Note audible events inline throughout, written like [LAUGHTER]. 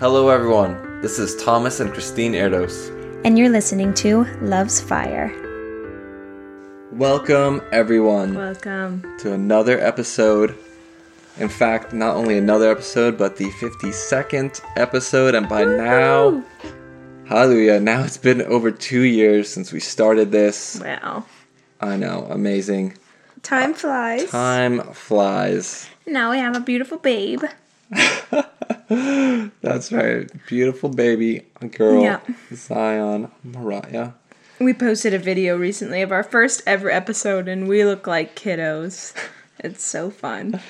Hello, everyone. This is Thomas and Christine Erdos. And you're listening to Love's Fire. Welcome, everyone, Welcome. to another episode. In fact, not only another episode, but the 52nd episode. And by now, hallelujah, now it's been over two years since we started this. Wow. I know, amazing. Time flies. Time flies. Now we have a beautiful babe. [LAUGHS] [LAUGHS] That's right. Beautiful baby girl, Yeah. Zion Mariah. We posted a video recently of our first ever episode, and we look like kiddos. [LAUGHS] It's so fun.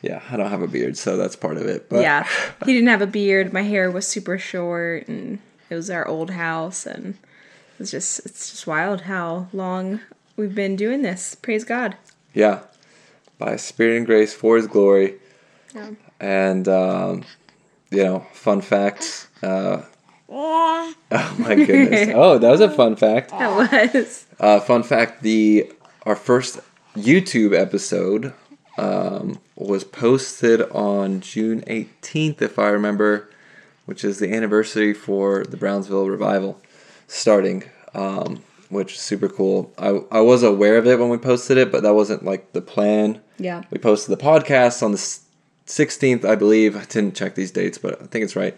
Yeah, I don't have a beard, so that's part of it. But yeah. [LAUGHS] He didn't have a beard. My hair was super short, and it was our old house, and it's just it's just wild how long we've been doing this. Praise God. yeah, by Spirit and grace for His glory. Yeah. And um, you know, fun facts. Uh, oh my goodness! [LAUGHS] Oh, that was a fun fact. That was. Uh, fun fact: the our first YouTube episode um, was posted on June eighteenth, if I remember, which is the anniversary for the Brownsville revival starting, um, which is super cool. I I was aware of it when we posted it, but that wasn't like the plan. Yeah. We posted the podcast on the sixteenth, I believe. I didn't check these dates, but I think it's right.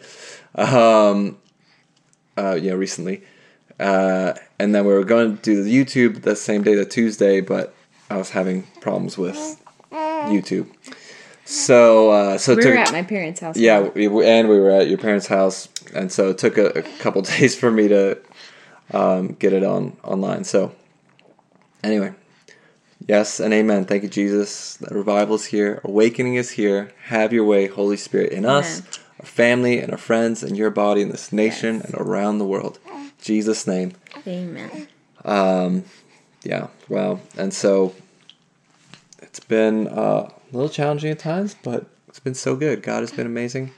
Um, uh, you know, recently. Uh, and then we were going to do the YouTube the same day, the Tuesday, but I was having problems with YouTube. So, uh, so We took, were at my parents' house. yeah, we, we- and we were at your parents' house, and so it took a, a couple [LAUGHS] days for me to um, get it on online. So, anyway, yes and amen. Thank you, Jesus. The revival is here. Awakening is here. Have your way, Holy Spirit, in us, our family, and our friends, and your body in this nation and around the world. In Jesus' name. Amen. Um, yeah, wow. And so it's been uh, a little challenging at times, but it's been so good. God has been amazing.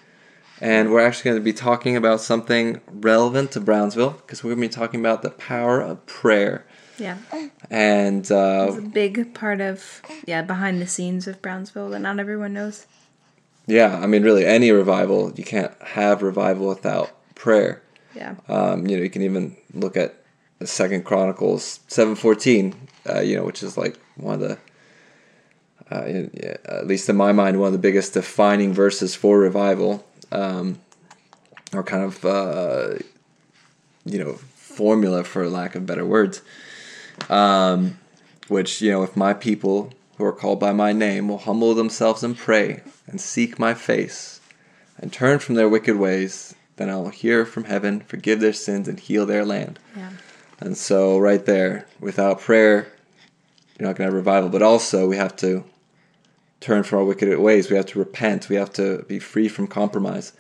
And we're actually going to be talking about something relevant to Brownsville because we're going to be talking about the power of prayer. Yeah. And uh, It's a big part of yeah behind the scenes of Brownsville that not everyone knows. yeah, I mean, really, any revival, you can't have revival without prayer. Yeah. Um, you know, you can even look at the Second Chronicles seven fourteen. Uh, you know, which is like one of the, uh, in- at least in my mind, one of the biggest defining verses for revival, um, or kind of, uh, you know, formula for lack of better words. Um, which you know, if my people who are called by my name will humble themselves and pray and seek my face and turn from their wicked ways, then I will hear from heaven, forgive their sins, and heal their land. Yeah. And so, right there, without prayer, you're not going to have revival. But also, we have to turn from our wicked ways. We have to repent. We have to be free from compromise.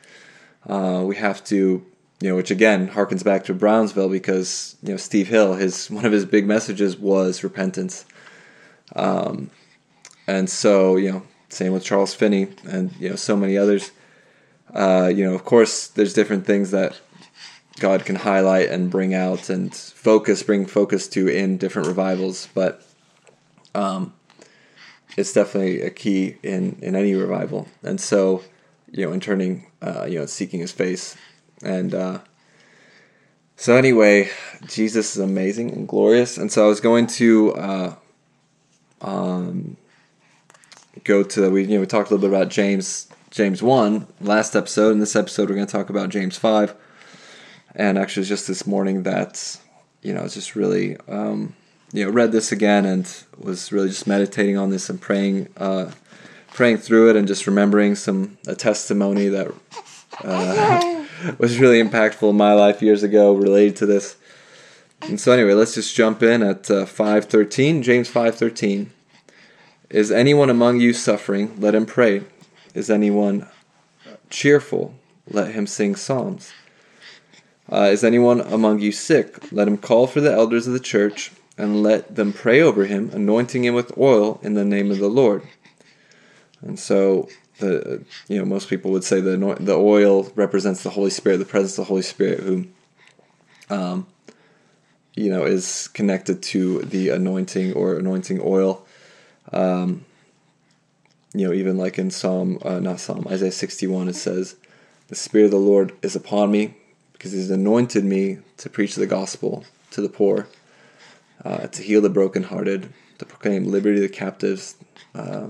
Uh, we have to, you know, which again harkens back to Brownsville because you know Steve Hill, his [LAUGHS] one of his big messages was repentance. Um, and so, you know, same with Charles Finney and you know so many others. Uh, you know, of course, there's different things that God can highlight and bring out and focus, bring focus to in different revivals, but um, it's definitely a key in in any revival. And so, you know, in turning, uh, you know, seeking His face, and uh, so anyway, Jesus is amazing and glorious. And so I was going to. Uh, um, go to we you know we talked a little bit about James James one last episode. In this episode, we're going to talk about James five, and actually, it's just this morning that you know, just really um, you know read this again and was really just meditating on this and praying uh, praying through it and just remembering some a testimony that uh, was really impactful in my life years ago related to this. And so anyway, let's just jump in at uh, 5:13, James 5:13. Is anyone among you suffering? Let him pray. Is anyone cheerful? Let him sing psalms. Uh, is anyone among you sick? Let him call for the elders of the church and let them pray over him, anointing him with oil in the name of the Lord. And so, the you know most people would say the the oil represents the Holy Spirit, the presence of the Holy Spirit, who, um, you know, is connected to the anointing or anointing oil. Um, you know, even like in Psalm, uh, not Psalm, Isaiah 61, it says, the Spirit of the Lord is upon me because He's anointed me to preach the gospel to the poor, uh, to heal the brokenhearted, to proclaim liberty to the captives, uh,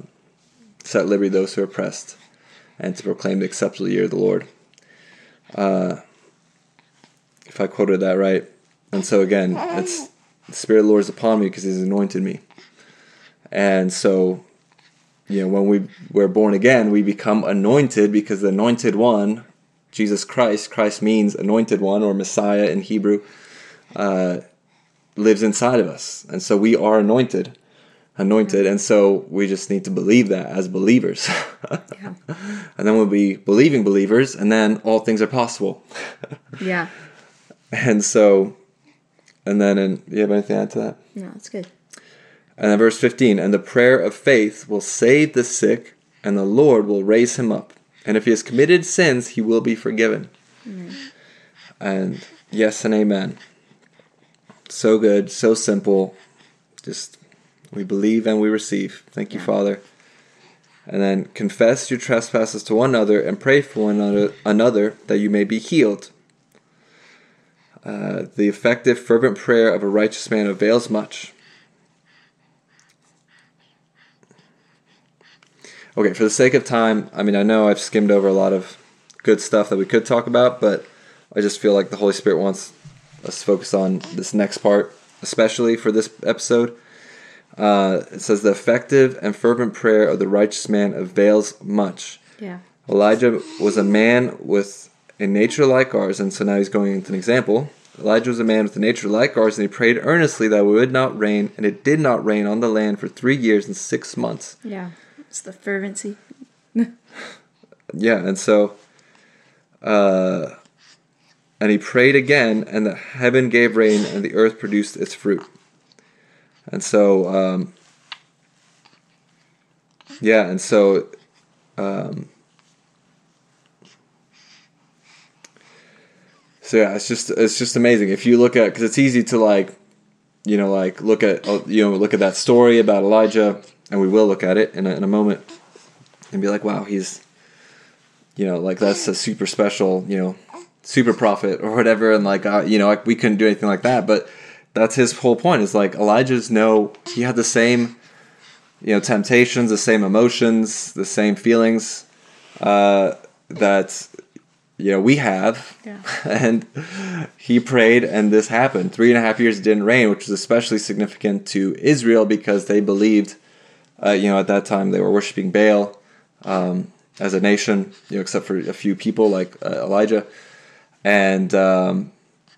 set liberty those who are oppressed, and to proclaim the acceptable year of the Lord. Uh, if I quoted that right. And so again, it's the Spirit of the Lord is upon me because He's anointed me. And so, you know, when we we're born again, we become anointed because the anointed one, Jesus Christ, Christ means anointed one or Messiah in Hebrew, uh, lives inside of us, and so we are anointed, anointed, and so we just need to believe that as believers. [LAUGHS] Yeah. and then we'll be believing believers, and then all things are possible. Yeah. [LAUGHS] And so, and then, and you have anything to add to that? No, it's good. And then verse 15, and the prayer of faith will save the sick, and the Lord will raise him up. And if he has committed sins, he will be forgiven. And yes and amen. So good, so simple. Just we believe and we receive. Thank you. Father. And then confess your trespasses to one another and pray for one another, another that you may be healed. Uh, the effective, fervent prayer of a righteous man avails much. Okay, for the sake of time, I mean, I know I've skimmed over a lot of good stuff that we could talk about, but I just feel like the Holy Spirit wants us to focus on this next part, especially for this episode. Uh, it says, The effective and fervent prayer of the righteous man avails much. Yeah. Elijah was a man with a nature like ours, and so now he's going into an example. Elijah was a man with a nature like ours, and he prayed earnestly that it would not rain, and it did not rain on the land for three years and six months. Yeah. It's the fervency. [LAUGHS] Yeah, and so, uh, and he prayed again, and the heaven gave rain, and the earth produced its fruit. And so, um, yeah, and so, um, so yeah, it's just it's just amazing if you look at because it's easy to like, you know, like look at uh, you know look at that story about Elijah, and we will look at it in a, in a moment, and be like, wow, he's you know, like that's a super special, you know, super prophet or whatever, and like, uh, you know, like we couldn't do anything like that. But that's his whole point. Is like Elijah's no, he had the same, you know, temptations, the same emotions, the same feelings uh, that you know we have, Yeah. [LAUGHS] and he prayed, and this happened. Three and a half years it didn't rain, which was especially significant to Israel because they believed, uh, you know, at that time they were worshiping Baal um, as a nation, you know, except for a few people like uh, Elijah, and um,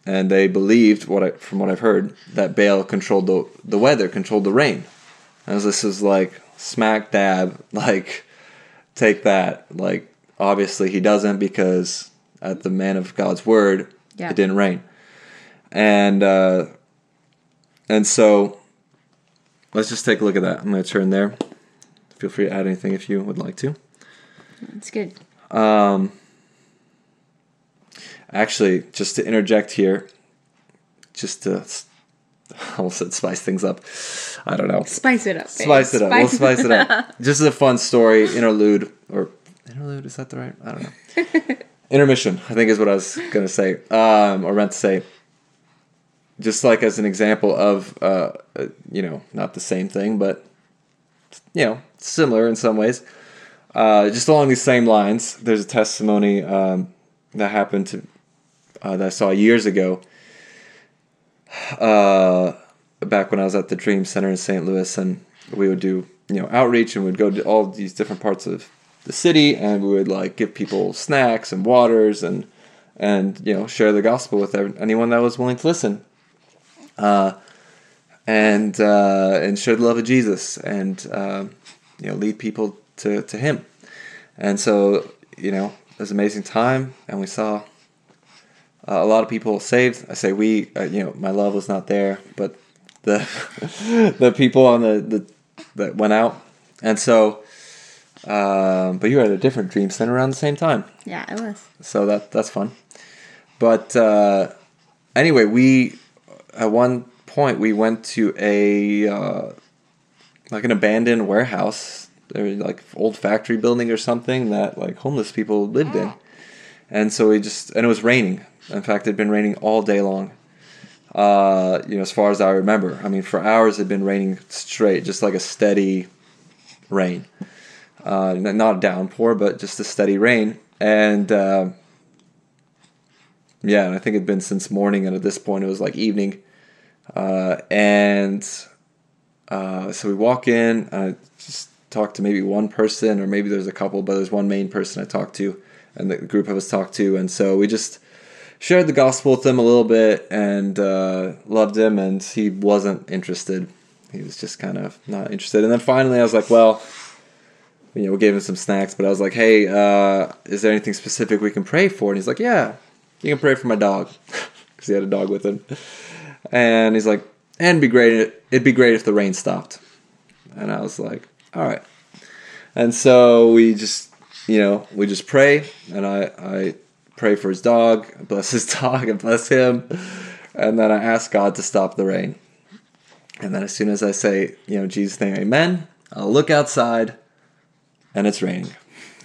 and they believed what I, from what I've heard that Baal controlled the the weather, controlled the rain, as this is like smack dab, [LAUGHS] like take that, like obviously he doesn't because at the man of God's word Yeah. it didn't rain, and uh, and so let's just take a look at that. I'm going to turn there. Feel free to add anything if you would like to. It's good. Um, actually, just to interject here, just to [LAUGHS] I almost said spice things up. I don't know. Spice it up. babe. Spice it up. We'll spice it up. Just as a fun story, interlude or interlude is that the right? I don't know. [LAUGHS] Intermission, I think is what I was gonna say, um, or meant to say. Just like as an example of, uh, uh, you know, not the same thing, but you know, similar in some ways. Uh, just along these same lines, there's a testimony um, that happened to uh, that I saw years ago. Uh, back when I was at the Dream Center in St. Louis, and we would do you know outreach, and we'd go to all these different parts of the city, and we would like give people snacks and waters, and and you know share the gospel with anyone that was willing to listen. Uh, and uh, and share the love of Jesus, and uh, you know lead people to, to Him. And so you know it was an amazing time, and we saw a lot of people saved. I say we, uh, you know, my love was not there, but the [LAUGHS] the people on the, the that went out, and so. Um, but you were at a different dream center around the same time, Yeah, it was. so that that's fun. But uh, anyway, we at one point we went to a uh, like an abandoned warehouse, or like old factory building or something that like homeless people lived in, and so we just and it was raining. In fact, it had been raining all day long. Uh, you know, as far as I remember, I mean, for hours it had been raining straight, just like a steady rain. Uh, not a downpour, but just a steady rain. And uh, yeah, I think it'd been since morning, and at this point it was like evening. Uh, and uh, so we walk in. I just talk to maybe one person, or maybe there's a couple, but there's one main person I talked to, and the group of us talked to, and so we just shared the gospel with him a little bit and uh, loved him, and he wasn't interested. He was just kind of not interested. And then finally, I was like, well, you know, we gave him some snacks, but I was like, hey, uh, is there anything specific we can pray for? And he's like, yeah, you can pray for my dog [LAUGHS] because he had a dog with him. And he's like, and be great. It'd be great if the rain stopped. And I was like, all right. And so we just, you know, we just pray, and I, I pray for his dog, bless his [LAUGHS] dog, and bless him. And then I ask God to stop the rain. And then as soon as I say, you know, Jesus' name, amen, I'll look outside and it's raining.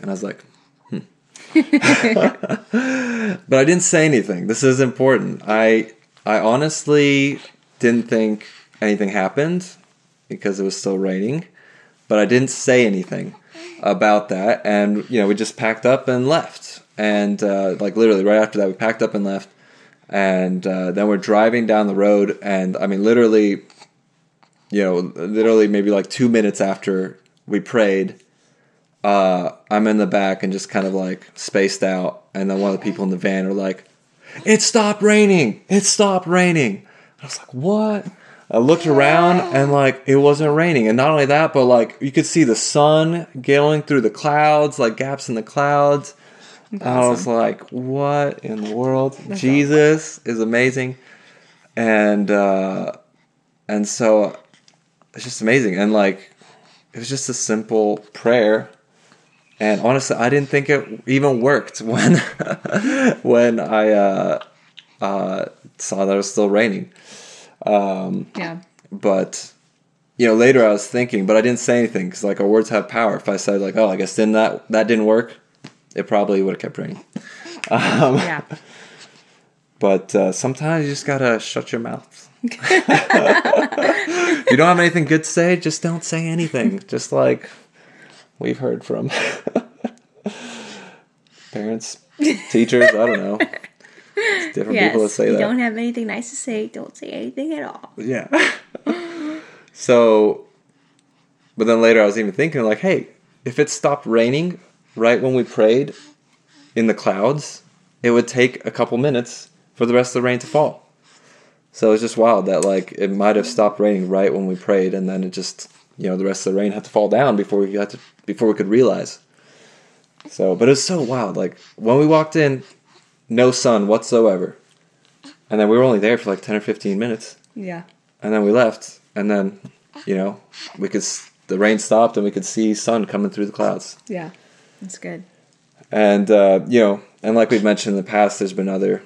And I was like, hmm. [LAUGHS] but I didn't say anything. This is important. I I honestly didn't think anything happened because it was still raining, but I didn't say anything about that. And you know, we just packed up and left. And uh, like literally right after that, we packed up and left. And uh, then we're driving down the road, and I mean, literally, you know, literally maybe like two minutes after we prayed, uh, I'm in the back and just kind of like spaced out, and then one of the people in the van are like, "It stopped raining! It stopped raining!" I was like, "What?" I looked around and like it wasn't raining, and not only that, but like you could see the sun going through the clouds, like gaps in the clouds. Awesome. I was like, "What in the world?" That's Jesus awesome. is amazing, and uh, and so it's just amazing, and like it was just a simple prayer and honestly, I didn't think it even worked [LAUGHS] when when I uh, uh, saw that it was still raining. Um, yeah. But you know, later I was thinking, but I didn't say anything because like our words have power. If I said like, "Oh, I guess then that that didn't work," it probably would have kept raining. [LAUGHS] Um, yeah. But uh, sometimes you just gotta shut your mouth. [LAUGHS] you don't have anything good to say, just don't say anything. Just like we've heard from [LAUGHS] parents, teachers. I don't know. It's [LAUGHS] different yes, people that say that. You don't have anything nice to say. Don't say anything at all. Yeah. [LAUGHS] so, but then later I was even thinking like, hey, if it stopped raining right when we prayed in the clouds, it would take a couple minutes for the rest of the rain to fall. So it's just wild that like it might have stopped raining right when we prayed, and then it just you know the rest of the rain had to fall down before we got to before we could realize. So, but it's so wild. Like when we walked in, no sun whatsoever, and then we were only there for like ten or fifteen minutes. Yeah. And then we left, and then, you know, we could the rain stopped and we could see sun coming through the clouds. Yeah, that's good. And uh, you know, and like we've mentioned in the past, there's been other,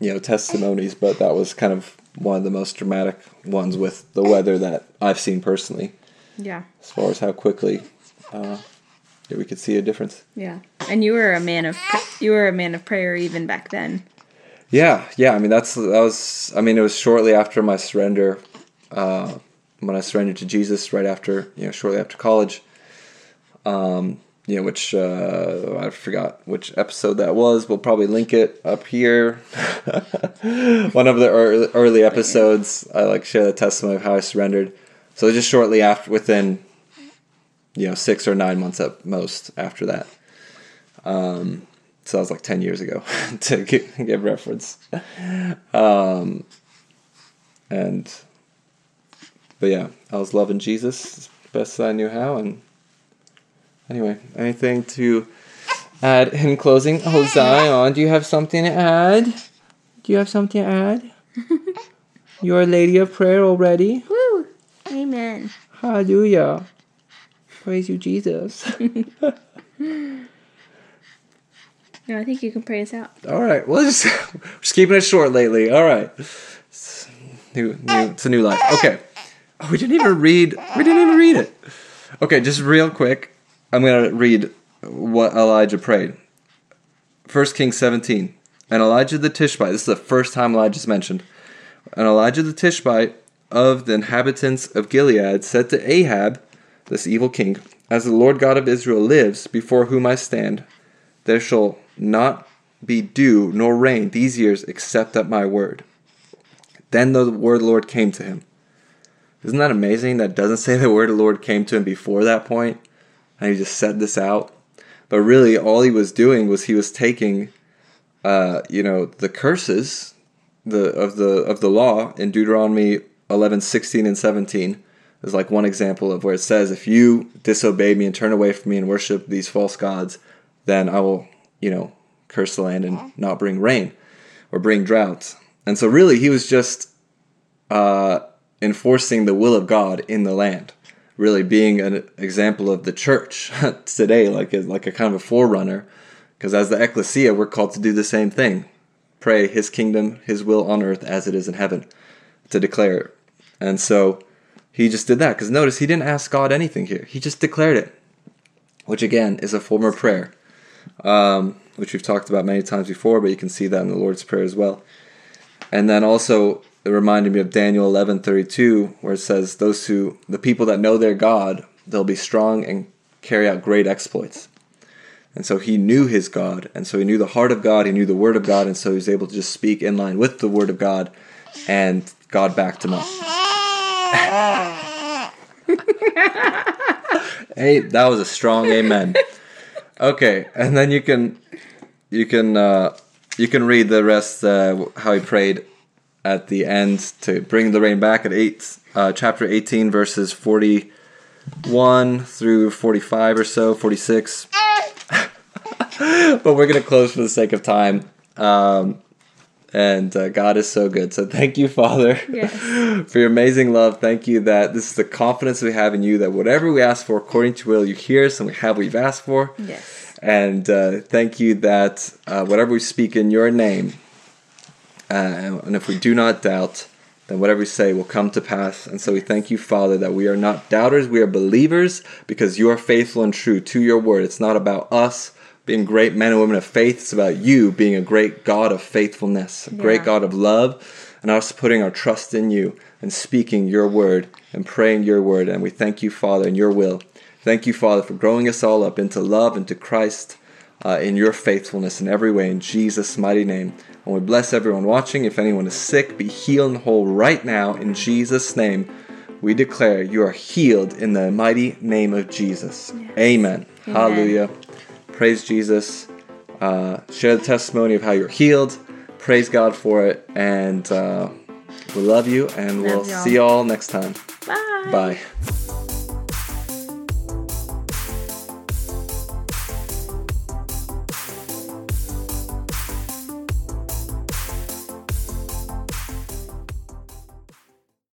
you know, testimonies, but that was kind of one of the most dramatic ones with the weather that I've seen personally. Yeah. As far as how quickly uh, we could see a difference. Yeah, and you were a man of you were a man of prayer even back then. Yeah, yeah. I mean, that's that was. I mean, it was shortly after my surrender, uh, when I surrendered to Jesus. Right after, you know, shortly after college. Um, you know, which uh, I forgot which episode that was. We'll probably link it up here. [LAUGHS] One of the early, early episodes, I like share the testimony of how I surrendered. So just shortly after, within you know six or nine months at most after that. Um, so that was like ten years ago [LAUGHS] to give, give reference. Um, and but yeah, I was loving Jesus best I knew how. And anyway, anything to add in closing? Oh, Zion, do you have something to add? Do you have something to add? [LAUGHS] You're a lady of prayer already. Woo! Amen. Hallelujah. Praise you, Jesus. [LAUGHS] no, I think you can praise out. All right. Well, just [LAUGHS] just keeping it short lately. All right. It's new, new. It's a new life. Okay. Oh, we didn't even read. We didn't even read it. Okay, just real quick. I'm gonna read what Elijah prayed. 1 Kings 17. And Elijah the Tishbite, this is the first time Elijah's mentioned. And Elijah the Tishbite of the inhabitants of Gilead said to Ahab, this evil king, As the Lord God of Israel lives, before whom I stand, there shall not be dew nor rain these years except at my word. Then the word the Lord came to him. Isn't that amazing? That doesn't say [LAUGHS] the word the Lord came to him before that point, and he just said this out. But really, all he was doing was he was taking, uh, you know, the curses, the of the of the law in Deuteronomy 11, 16, and 17 is like one example of where it says, if you disobey me and turn away from me and worship these false gods, then I will, you know, curse the land and not bring rain or bring droughts. And so, really, he was just uh, enforcing the will of God in the land, really being an example of the church [LAUGHS] today, like a, like a kind of a forerunner. Because as the ecclesia, we're called to do the same thing pray his kingdom, his will on earth as it is in heaven, to declare it. And so he just did that. Because notice, he didn't ask God anything here, he just declared it, which again is a form of prayer um, which we've talked about many times before, but you can see that in the Lord's Prayer as well. And then also it reminded me of Daniel eleven thirty two, where it says, "Those who the people that know their God, they'll be strong and carry out great exploits." And so he knew his God, and so he knew the heart of God, he knew the Word of God, and so he was able to just speak in line with the Word of God, and God backed him up. [LAUGHS] hey, that was a strong amen. Okay, and then you can you can uh, you can read the rest uh, how he prayed at the end to bring the rain back at eight uh, chapter eighteen verses forty one through forty five or so forty six. [LAUGHS] but we're gonna close for the sake of time. Um, and uh, God is so good. So thank you, Father, yes. [LAUGHS] for your amazing love. Thank you that this is the confidence we have in you that whatever we ask for according to will, you hear us and we have what we've asked for. Yes. And uh, thank you that uh, whatever we speak in your name, uh, and if we do not doubt, then whatever we say will come to pass. And so we thank you, Father, that we are not doubters, we are believers because you are faithful and true to your word. It's not about us being great men and women of faith. It's about you being a great God of faithfulness, a yeah. great God of love, and us putting our trust in you and speaking your word and praying your word. And we thank you, Father, in your will. Thank you, Father, for growing us all up into love and to Christ uh, in your faithfulness in every way, in Jesus' mighty name. And we bless everyone watching. If anyone is sick, be healed and whole right now in Jesus' name. We declare you are healed in the mighty name of Jesus. Yes. Amen. Amen. Hallelujah. Praise Jesus. Uh, share the testimony of how you're healed. Praise God for it. And uh, we love you, and love we'll y'all. see you all next time. Bye. Bye.